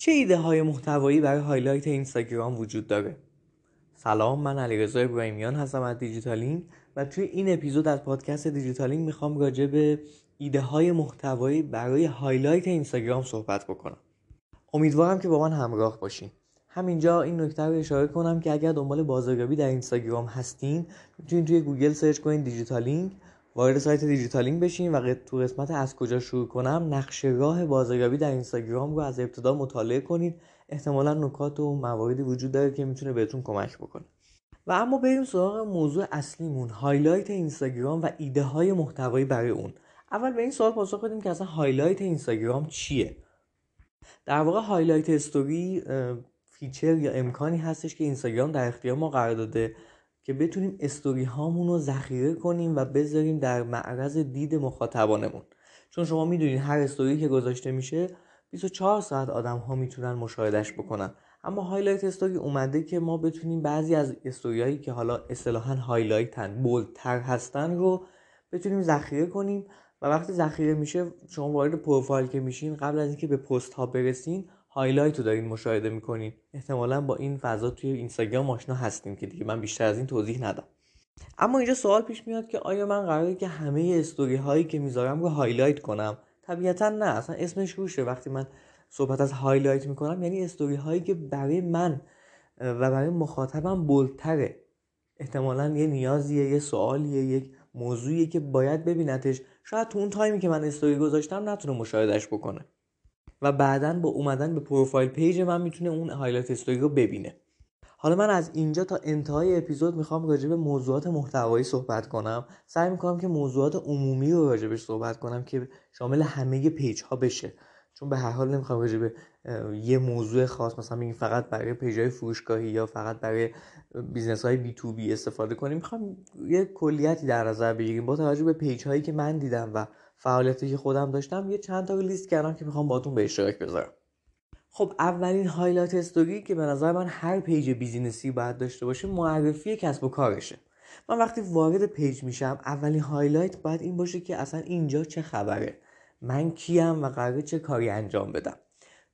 چه ایده های محتوایی برای highlight اینستاگرام وجود داره؟ سلام من علیرضا ابراهیمیان هستم از دیجیتالینگ و توی این اپیزود از پادکست دیجیتالینگ می‌خوام راجع به ایده های محتوایی برای highlight اینستاگرام صحبت بکنم. امیدوارم که با من همراه باشین. همینجا این نکته رو اشاره کنم که اگر دنبال بازاریابی در اینستاگرام هستین می‌تونید توی گوگل search کنید دیجیتالینگ وارد سایت دیجیتالینگ بشین و تو قسمت از کجا شروع کنم نقشه راه بازاریابی در اینستاگرام رو از ابتدا مطالعه کنید. احتمالا نکات و مواردی وجود داره که می‌تونه بهتون کمک بکنه. و اما بریم سراغ موضوع اصلیمون highlight اینستاگرام و ایده های محتوایی برای اون. اول به این سوال پاسخ بدیم که اصلا highlight اینستاگرام چیه؟ در واقع highlight story feature یا امکانی هستش که اینستاگرام در اختیار ما قرار داده. که بتونیم استوری هامون رو ذخیره کنیم و بذاریم در معرض دید مخاطبانمون. چون شما می‌دونید هر استوری که گذاشته میشه 24 ساعت آدم ها می‌تونن مشاهدش بکنن. اما highlight story اومده که ما بتونیم بعضی از استوری هایی که حالا اصطلاحا highlight ن bold تر هستن رو بتونیم ذخیره کنیم. و وقتی ذخیره میشه شما وارد پروفایل که میشین قبل از اینکه به پست ها برسین highlight رو دارین مشاهده می‌کنین. احتمالا با این فضا توی اینستاگرام آشنا هستیم که دیگه من بیشتر از این توضیح ندم. اما اینجا سوال پیش میاد که آیا من قراره که همه استوری هایی که می‌ذارم رو highlight کنم؟ طبیعتا نه اصلا اسمش روشه وقتی من صحبت از highlight می‌کنم یعنی استوری هایی که برای من و برای مخاطبم bold تره احتمالا یه نیازیه یه سوالیه یک موضوعیه که باید ببینتش. شاید تو اون time ی که من استوری گذاشتم نتونه مشاهدش بکنه. و بعدا با اومدن به پروفایل page من می‌تونه اون highlight story رو ببینه. حالا من از اینجا تا انتهای اپیزود می‌خوام راجع به موضوعات محتوایی صحبت کنم. سعی می‌کنم که موضوعات عمومی رو راجبش صحبت کنم که شامل همه page ها بشه. چون به هر حال نمی‌خوام راجع به یه موضوع خاص مثلا بگیم فقط برای page های فروشگاهی یا فقط برای business های B2B استفاده کنیم. می‌خوام یه کلیتی در نظر بگیریم با توجه به page هایی که من دیدم و فعالیتی که خودم داشتم یه چند تا لیست کردم که می‌خوام باتون به اشتراک بذارم. خب اولین highlight story که به نظر من هر page business ی باید داشته باشه معرفی کسب و کارشه. من وقتی وارد page میشم اولین highlight باید این باشه که اصلا اینجا چه خبره من کیم و قراره چه کاری انجام بدم.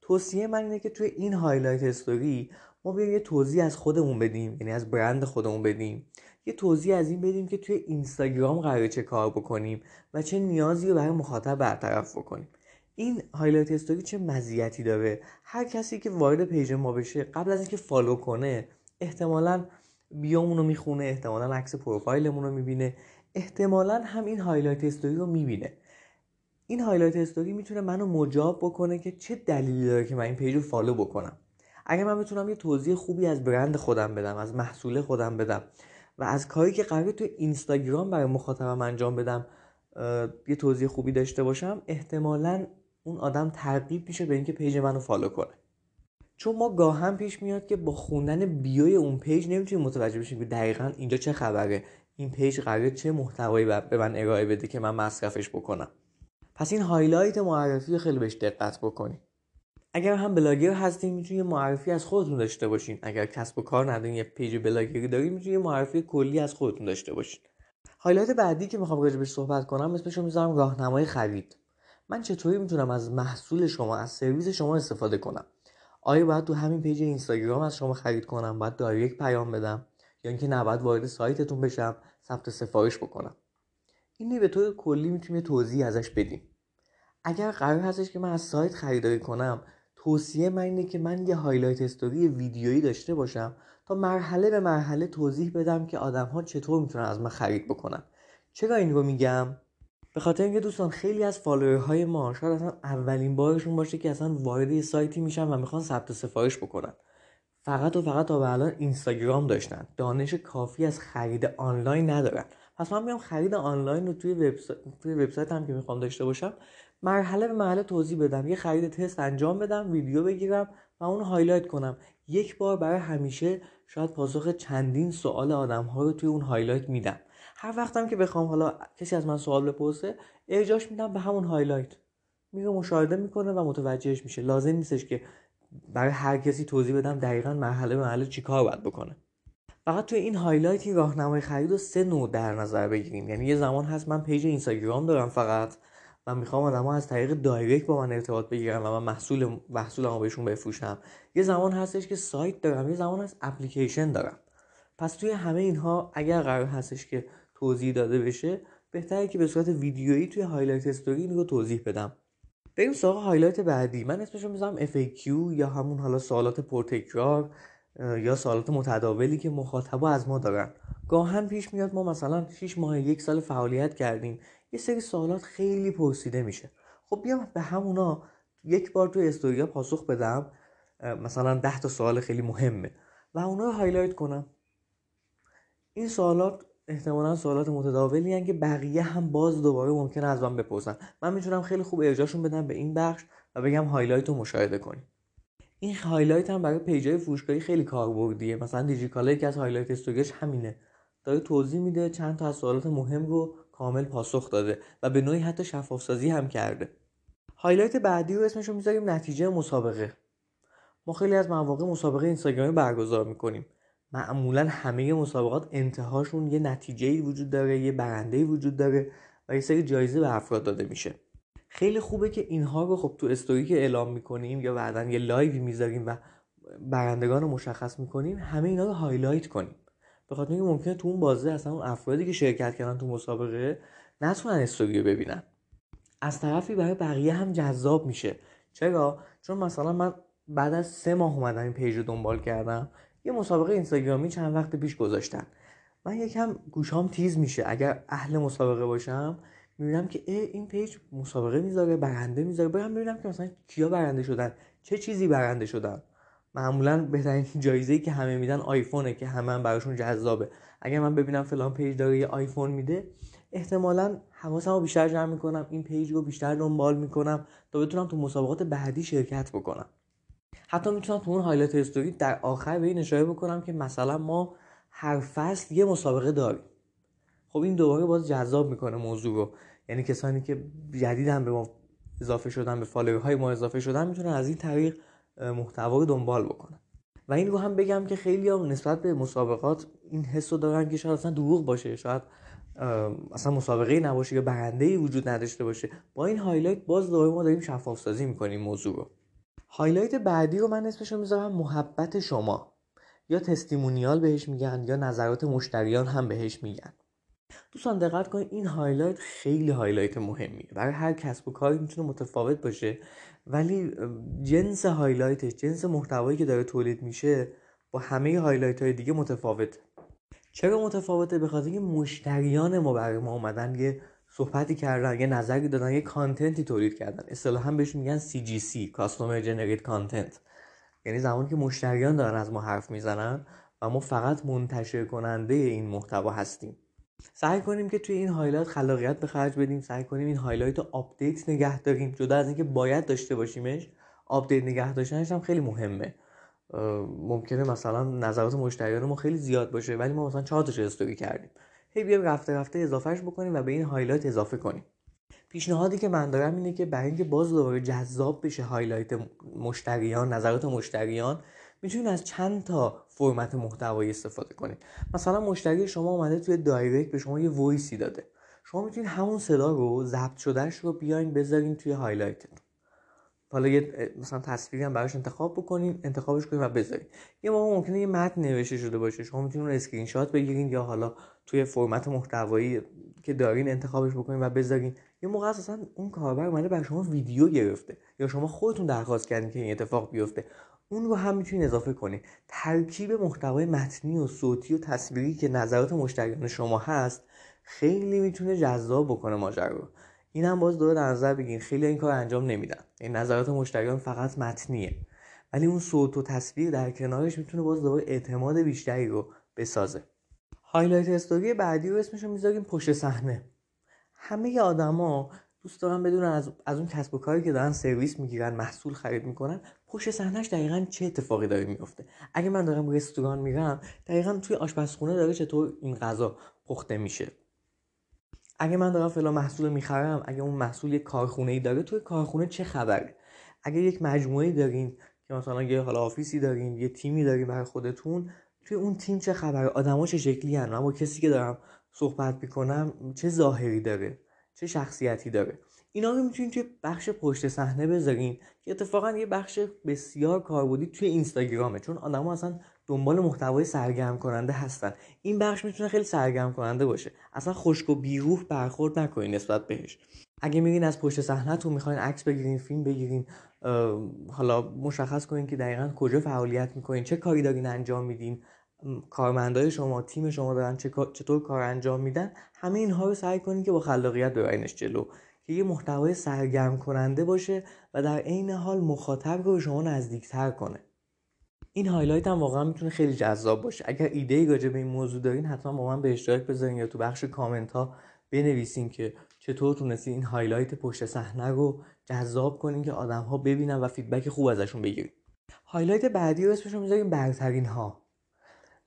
توصیه من اینه که توی این highlight story ما بیایم یه توضیح از خودمون بدیم یعنی از برند خودمون بدیم. یه توضیح از این بدیم که توی اینستاگرام قراره چه کار بکنیم و چه نیازی رو برای مخاطب برطرف بکنیم. این highlight story چه مزیتی داره؟ هر کسی که وارد page ما بشه قبل از اینکه follow کنه احتمالا bio مون رو می‌خونه احتمالا عکس پروفایلمون رو می‌بینه احتمالا هم این highlight story رو می‌بینه. این highlight story می‌تونه منو مجاب بکنه که چه دلیلی داره که من این page رو follow بکنم. اگر من بتونم یه توضیح خوبی از برند خودم بدم از محصول خودم بدم و از کاری که قراره تو اینستاگرام برای مخاطبم انجام بدم یه توضیح خوبی داشته باشم احتمالا اون آدم ترغیب میشه به اینکه page منو follow کنه. چون ما گاهم پیش میاد که با خوندن bio ی اون page نمی‌تونیم متوجه بشیم که دقیقا اینجا چه خبره این page قراره چه محتوایی به من ارائه بده که من مصرفش بکنم. پس این highlight معرفی خیلی بهش دقت بکنید اگر هم بلاگر هستین می‌تونید معرفی از خودتون داشته باشین. اگر کسب و کار ندارین یه page blogger ی دارین می‌تونید معرفی کلی از خودتون داشته باشین. highlight بعدی که می‌خوام راجبش صحبت کنم اسمشو می‌ذارم راهنمای خرید. من چطوری می‌تونم از محصول شما از سرویس شما استفاده کنم؟ آیا باید تو همین page اینستاگرام از شما خرید کنم؟ باید direct پیام بدم؟ یا اینکه نه باید وارد سایتتون بشم؟ ثبت سفارش بکنم؟ این به طور کلی می‌تونیم توضیح ازش بدیم اگر قرار هستش که من از سایت خریداری کنم توصیه من اینه که من یه highlight story ویدیویی داشته باشم تا مرحله به مرحله توضیح بدم که آدم ها چطور می‌تونن از من خرید بکنن. چرا این رو میگم؟ به خاطر اینکه دوستان خیلی از های ما شاید اصلا اولین بارشون باشه که اصلا وارد سایتی میشن و می‌خوان ثبت سفارش بکنن. فقط و فقط تا به الان اینستاگرام داشتن. دانش کافی از خرید آنلاین ندارن. پس من میام خرید آنلاین رو توی وبسایت توی وبسایت هم که می‌خوام داشته باشم مرحله به مرحله توضیح بدم. یه خرید تست انجام بدم ویدیو بگیرم و اون هایلایت کنم. یک بار برای همیشه شاید پاسخ چندین سوال آدم ها رو توی اون هایلایت میدم. هر وقتم که بخوام حالا کسی از من سوال بپرسه ارجاش میدم به همون هایلایت میره مشاهده می‌کنه و متوجهش میشه. لازم نیستش که برای هر کسی توضیح بدم دقیقا مرحله به مرحله چیکار باید بکنه. فقط توی این هایلایت این راهنمای خرید رو سه نوع در نظر بگیریم. یعنی یه زمان هست من پیج اینستاگرام دارم فقط و می‌خوام آدم‌ها از طریق دایرکت با من ارتباط بگیرن و من محصول محصولمو بهشون بفروشم. یه زمان هستش که سایت دارم یه زمان هست اپلیکیشن دارم. پس توی همه اینها اگر قرار هستش که توضیح داده بشه بهتره که به صورت ویدیویی توی هایلایت استوری رو توضیح بدم. بریم سراغ هایلایت بعدی. من اسمشو می‌ذارم FAQ یا همون حالا سوالات پرتکرار یا سوالات متداولی که مخاطبا از ما دارن. گاهن پیش میاد ما مثلا 6 ماه یک سال فعالیت کردیم. یه سری سوالات خیلی پرسیده میشه. خب بیام به همونا یک بار تو استوریا پاسخ بدم. مثلا 10 تا سوال خیلی مهمه. و اونا رو هایلایت کنم. این سوالات احتمالا سوالات متداولی هن که بقیه هم باز دوباره ممکنه از من بپرسن. من می‌تونم خیلی خوب ارجاشون بدم به این بخش و بگم هایلایت رو مشاهده کنین. این هایلایت هم برای پیجای فروشگاهی خیلی کاربردیه. مثلا دیجیکالا یکی از هایلایت استوریش همینه. داره توضیح میده چند تا از سوالات مهم رو کامل پاسخ داده و به نوعی حتی شفاف سازی هم کرده. هایلایت بعدی رو اسمش رو می‌ذاریم نتیجه مسابقه. ما خیلی از مواقع مسابقه اینستاگرامی برگزار می‌کنیم. معمولا همه مسابقات انتهاشون یه نتیجه وجود داره یه برنده وجود داره و یه سری جایزه به افراد داده میشه. خیلی خوبه که اینها رو خب تو استوری که اعلام می‌کنیم یا بعدا یه لایوی می‌ذاریم و برندگان رو مشخص می‌کنیم همه اینا رو هایلایت کنیم. به خاطر اینکه ممکنه تو اون بازه اصلا اون افرادی که شرکت کردن تو مسابقه نتونن استوری رو ببینن. از طرفی برای بقیه هم جذاب میشه. چرا؟ چون مثلا من بعد از سه ماه اومدم این پیج رو دنبال کردم. یه مسابقه اینستاگرامی چند وقت پیش گذاشتن. من یکم گوشام تیز میشه. اگر اهل مسابقه باشم می‌بینم که ای این پیج مسابقه می‌ذاره برنده می‌ذاره. برم ببینم که مثلا کیا برنده شدن چه چیزی برنده شدن. معمولا بهترین جایزه که همه میدن آیفونه که همه هم براشون جذابه. اگر من ببینم فلان پیج داره یه آیفون میده احتمالا حواسمو بیشتر جمع می‌کنم این پیج رو بیشتر دنبال می‌کنم تا بتونم تو مسابقات بعدی شرکت بکنم. حتی می‌تونم تو اون هایلایت استوری در آخر به این اشاره بکنم که مثلا ما هر فصل یه مسابقه داریم. خب این دوباره باز جذاب می‌کنه موضوع رو. یعنی کسانی که جدیدن به ما اضافه شدن به فالوورهای ما اضافه شدن می‌تونن از این طریق محتوا رو دنبال بکنن. و این رو هم بگم که خیلی هم نسبت به مسابقات این حس رو دارن که شاید اصلا دروغ باشه شاید اصلا مسابقه نباشه یا برنده ای وجود نداشته باشه. با این هایلایت باز دوباره ما داریم شفاف سازی می‌کنیم موضوع رو. هایلایت بعدی رو من اسمش رو می‌ذارم محبت شما. یا testimonial بهش میگن یا نظرات مشتریان هم بهش میگن. دوستان دقت کنید این هایلایت خیلی هایلایت مهمیه. برای هر کسب و کاری می‌تونه متفاوت باشه. ولی جنس هایلایتش جنس محتوایی که داره تولید میشه با همه هایلایت های دیگه متفاوت چرا متفاوته؟ به خاطر مشتریان ما برای ما اومدن یه صحبتی کردن یه نظری دادن یه content ی تولید کردن. اصطلاحا بهش میگن CGC Customer Generated Content. یعنی زمانی که مشتریان دارن از ما حرف می‌زنن و ما فقط منتشر کننده این محتوا هستیم. سعی کنیم که توی این هایلایت خلاقیت به خرج بدیم. سعی کنیم این هایلایت رو آپدیت نگه داریم. جدا از اینکه باید داشته باشیمش آپدیت نگه داشتنش هم خیلی مهمه. ممکنه مثلا نظرات مشتریان ما خیلی زیاد باشه ولی ما مثلا چهار تا استوری کردیم. هی بیایم رفته رفته اضافهش بکنیم و به این هایلایت اضافه کنیم. پیشنهادی که من دارم اینه که برای اینکه باز دوباره جذاب بشه هایلایت مشتریان نظرات مشتریان می‌تونید از چند تا فرمت محتوایی استفاده کنید مثلا مشتری شما اومده توی دایرکت به شما یه voice ی داده. شما می‌تونید همون صدا رو ضبط شدهش رو بیاین بذارین توی هایلایتتون. حالا یه مثلا تصویری هم براش انتخاب بکنین انتخابش کنین و بذارین. یه موقع ممکنه یه متن نوشته شده باشه. شما می‌تونید اون اسکرین شات بگیرین یا حالا توی فرمت محتوایی که دارین انتخابش بکنین و بذارین. یه موقع اصلا اون کاربر اومده برای شما ویدیو گرفته یا شما خودتون درخواست کردین که این اتفاق بیفته. اون رو هم می‌تونید اضافه کنید ترکیب محتوای متنی و صوتی و تصویری که نظرات مشتریان شما هست خیلی می‌تونه جذاب بکنه ماجرا رو. این هم باز دوره در نظر بگین خیلی این کار انجام نمیدن. این نظرات مشتریان فقط متنیه. ولی اون صوت و تصویر در کنارش می‌تونه باز دوباره اعتماد بیشتری رو بسازه. هایلایت استوری بعدی رو اسمش رو می‌ذاریم پشت صحنه. همه آدما دوست دارن بدونن از, از اون کسب و کاری که دارن سرویس می‌گیرن محصول خرید می‌کنن پشت صحنهش دقیقا چه اتفاقی داره میفته اگه من دارم رستوران میرم دقیقا توی آشپزخونه داره چطور این غذا پخته میشه؟ اگه من دارم فلان محصول می‌خرم اگه اون محصول یک کارخونه ای داره توی کارخونه چه خبره؟ اگه یک مجموعه دارین که مثلا یه حالا office ی دارین یه تیمی دارین برای خودتون توی اون تیم چه خبره؟ آدما چه شکلی هن با کسی که دارم صحبت می‌کنم چه ظاهری داره؟ چه شخصیتی داره؟ اینا رو می‌تونید توی بخش پشت صحنه بذارین که اتفاقا یه بخش بسیار کاربردی توی اینستاگرامه. چون آدما اصلا دنبال محتوای سرگرم کننده هستن. این بخش می‌تونه خیلی سرگرم کننده باشه. اصلا خشک و بیروح برخورد نکنین نسبت بهش. اگه میرین از پشت صحنهتون می‌خواین عکس بگیرین فیلم بگیرین حالا مشخص کنین که دقیقا کجا فعالیت می‌کنین چه کاری دارین انجام میدین کارمندای شما تیم شما دارن چطور کار انجام میدن همه اینها رو سعی کنین که با خلاقیت ببرینش جلو. که یه محتوای سرگرم کننده باشه و در عین حال مخاطب رو به شما نزدیکتر کنه. این هایلایت هم واقعا می‌تونه خیلی جذاب باشه. اگر ایده ای به این موضوع دارین حتما با من به اشتراک بذارین یا تو بخش کامنت ها بنویسین که چطور تونستین این هایلایت پشت صحنه رو جذاب کنین که آدم ها ببینن و feedback خوب ازشون بگیرین. highlight بعدی رو اسمش می‌ذاریم برترین ها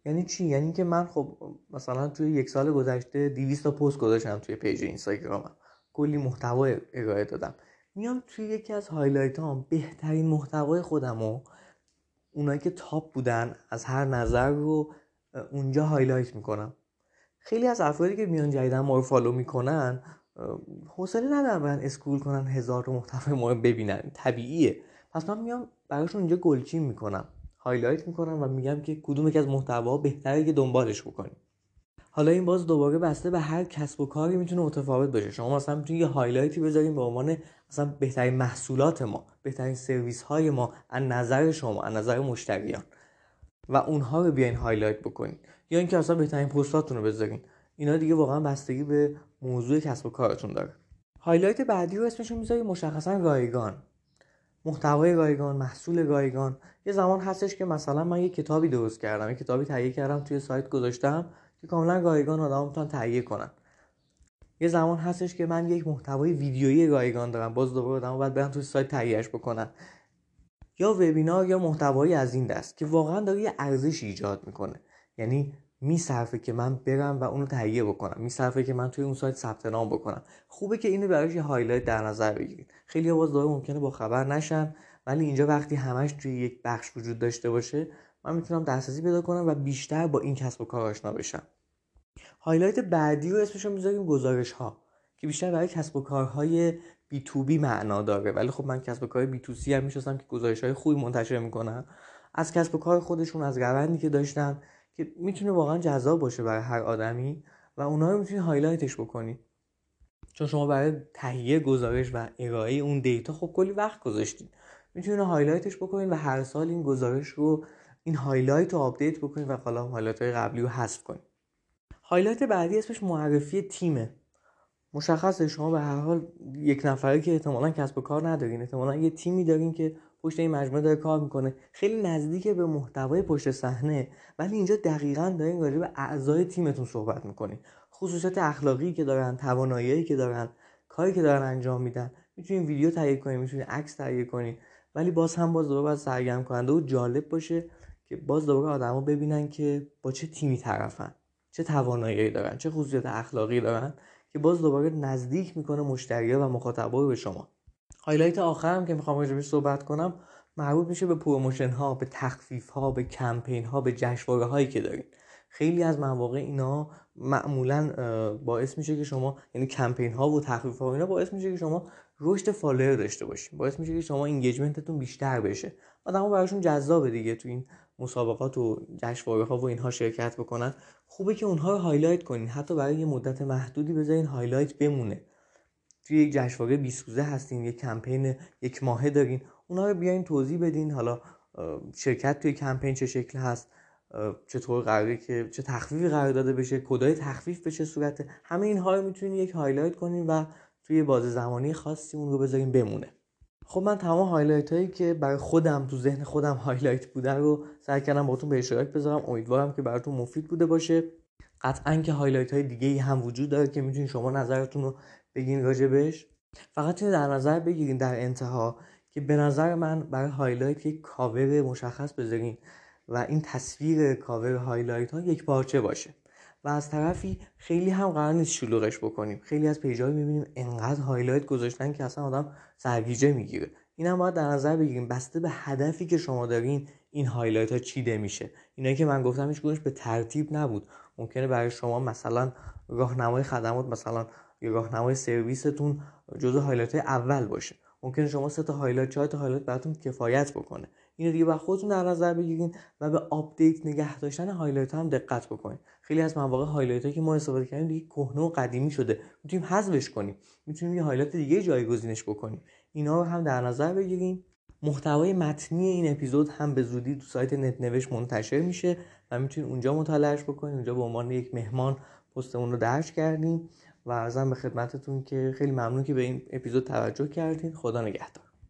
یعنی چی؟ یعنی که من خب مثلا توی یک سال گذشته 200 تا پست گذاشتم توی page اینستاگرامم. کلی محتوا ارائه دادم. میام توی یکی از highlight هام بهترین محتوای خودم و اونایی که top بودن از هر نظر رو اونجا highlight می‌کنم. خیلی از افرادی که میان جدیدن ما رو follow می‌کنن حوصله ندارن برن scroll کنن هزار تا محتوای ما رو ببینن. طبیعیه. پس من میام براشون اینجا گلچین می‌کنم. highlight می‌کنم و میگم که کدوم یکی از محتوا بهتره که دنبالش بکنیم. حالا این باز دوباره بسته به هر کسب و کاری می‌تونه متفاوت باشه. شما مثلا می‌تونید یه highlight ی بذاریم به عنوان مثلا بهترین محصولات ما بهترین سرویس های ما از نظر شما از نظر مشتریان و اونها رو بیاین highlight بکنین. یا اینکه اصلا بهترین پستاتون رو بذارین. اینا دیگه واقعا بستگی به موضوع کسب و کارتون داره. highlight بعدی رو اسمش می‌ذاریم مشخصا رایگان. محتوای رایگان محصول رایگان. یه زمان هستش که مثلا من یه کتابی درست کردم یه کتابی تهیه کردم توی سایت گذاشتم. که کاملا رایگان آدم می‌تونن تهیه کنن. یه زمان هستش که من یک محتوای ویدیویی رایگان دارم. باز دوباره آدم باید برن توی سایت تهیهش بکنن. یا وبینار یا محتوایی از این دست که واقعا داره یه ارزش ایجاد می‌کنه. یعنی میصرفه که من برم و اونو تهیه بکنم. میصرفه که من توی اون سایت ثبت نام بکنم. خوبه که اینو براش یه highlight در نظر بگیرید. خیلیا باز دوباره ممکنه با خبر نشن ولی اینجا وقتی همش توی یک بخش وجود داشته باشه من می‌تونم دسترسی پیدا کنم و بیشتر با این کسب و کار آشنا بشم. highlight بعدی رو اسمشو می‌ذاریم گزارش ها که بیشتر برای کسب و کارهای B2B معنا داره. ولی خب من کسب و کار B2C هم می‌شناسم که گزارش های خوبی منتشر می‌کنم از کسب و کار خودشون از روندی که داشتن که می‌تونه واقعا جذاب باشه برای هر آدمی و اونها رو می‌تونی highlight ش بکنی. چون شما برای تهیه گزارش و ارائه اون دیتا خب کلی وقت گذاشتین می‌تونید highlight ش بکنید و هر سال این گزارش رو این highlight رو update بکنید و حالا highlight های قبلی رو حذف کنید highlight بعدی اسمش معرفی تیمه. مشخصه شما به هر حال یک نفره که احتمالا کسب و کار ندارین احتمالا یه تیمی دارین که پشت این مجموعه داره کار می‌کنه. خیلی نزدیک به محتوای پشت صحنه ولی اینجا دقیقا دارین راجع به اعضای تیمتون صحبت می‌کنین. خصوصیت اخلاقی که دارن توانایی که دارن کاری که دارن انجام میدن. می‌تونین ویدیو تهیه کنین می‌تونین عکس تهیه کنین ولی باز هم باز دوباره باید سرگرم کننده و جالب باشه که باز دوباره آدما ببینن که با چه تیمی طرفن چه توانایی دارن چه خصوصیت اخلاقی دارن که باز دوباره نزدیک می‌کنه مشتریا و مخاطبا به شما. هایلایت آخرم که می‌خوام راجبش صحبت کنم مربوط میشه به promotion ها به تخفیف ها به کمپین ها به جشنواره هایی که دارین. خیلی از مواقع اینا معمولا باعث میشه که شما یعنی کمپین ها و تخفیف ها اینا باعث میشه که شما رشد follower داشته باشین. باعث میشه که شما engagement تون بیشتر بشه. آدم‌ها براشون جذابه دیگه تو این مسابقات و جشنواره ها و اینها شرکت بکنن خوبه که اونها رو highlight کنین. حتی برای یه مدت محدودی بذارین highlight بمونه. توی یک جشنواره 20 روزه هستین یک کمپین یک ماهه دارین. اونها رو بیاین توضیح بدین. حالا شرکت توی کمپین چه شکل هست چطور قراره که چه تخفیفی قرار داده بشه کدهای تخفیف به چه صورته. همه اینها رو می‌تونین یک highlight کنین و توی بازه زمانی خاصی اون رو بذارین بمونه. خب من تمام highlight هایی که برای خودم تو ذهن خودم highlight بوده رو سعی کردم باتون به اشتراک بذارم. امیدوارم که براتون مفید بوده باشه. قطعا که highlight های دیگه ای هم وجود داره که می‌تونین شما نظرتون رو بگین راجبش. فقط در نظر بگیرین در انتها که به نظر من برای highlight یک کاور مشخص بذارین و این تصویر cover highlight ها یک پارچه باشه. و از طرفی خیلی هم قرار نیست شلوغش بکنیم. خیلی از page ایی می‌بینیم انقدر highlight گذاشتن که اصلا آدم سرگیجه می‌گیره. این هم باید در نظر بگیریم. بسته به هدفی که شما دارین این highlight ها چیده میشه اینایی که من گفتم هیچ به ترتیب نبود. ممکنه برای شما مثلا راهنمای خدمات مثلا یا راهنمای سرویستون جزو highlight اول باشه. ممکنه شما سه تا highlight چهار تا highlight براتون کفایت بکنه. اینو دیگه با خودتون در نظر بگیرین و به update نگه داشتن highlight هم دقت بکنید خیلی از مواقع highlight که ما استفاده کردیم دیگه کهنه و قدیمی شده. می‌تونیم حذفش کنیم. می‌تونیم یه highlight دیگه جایگزینش بکنیم. اینا رو هم در نظر بگیریم محتوای متنی این اپیزود هم به زودی تو سایت نت نوشت منتشر میشه و می‌تونید اونجا مطالعهش بکنید اونجا به عنوان یک مهمان پستمون رو درج کردیم. و ارزم به خدمتتون که خیلی ممنون که به این اپیزود توجه کردین. خدا نگهدار.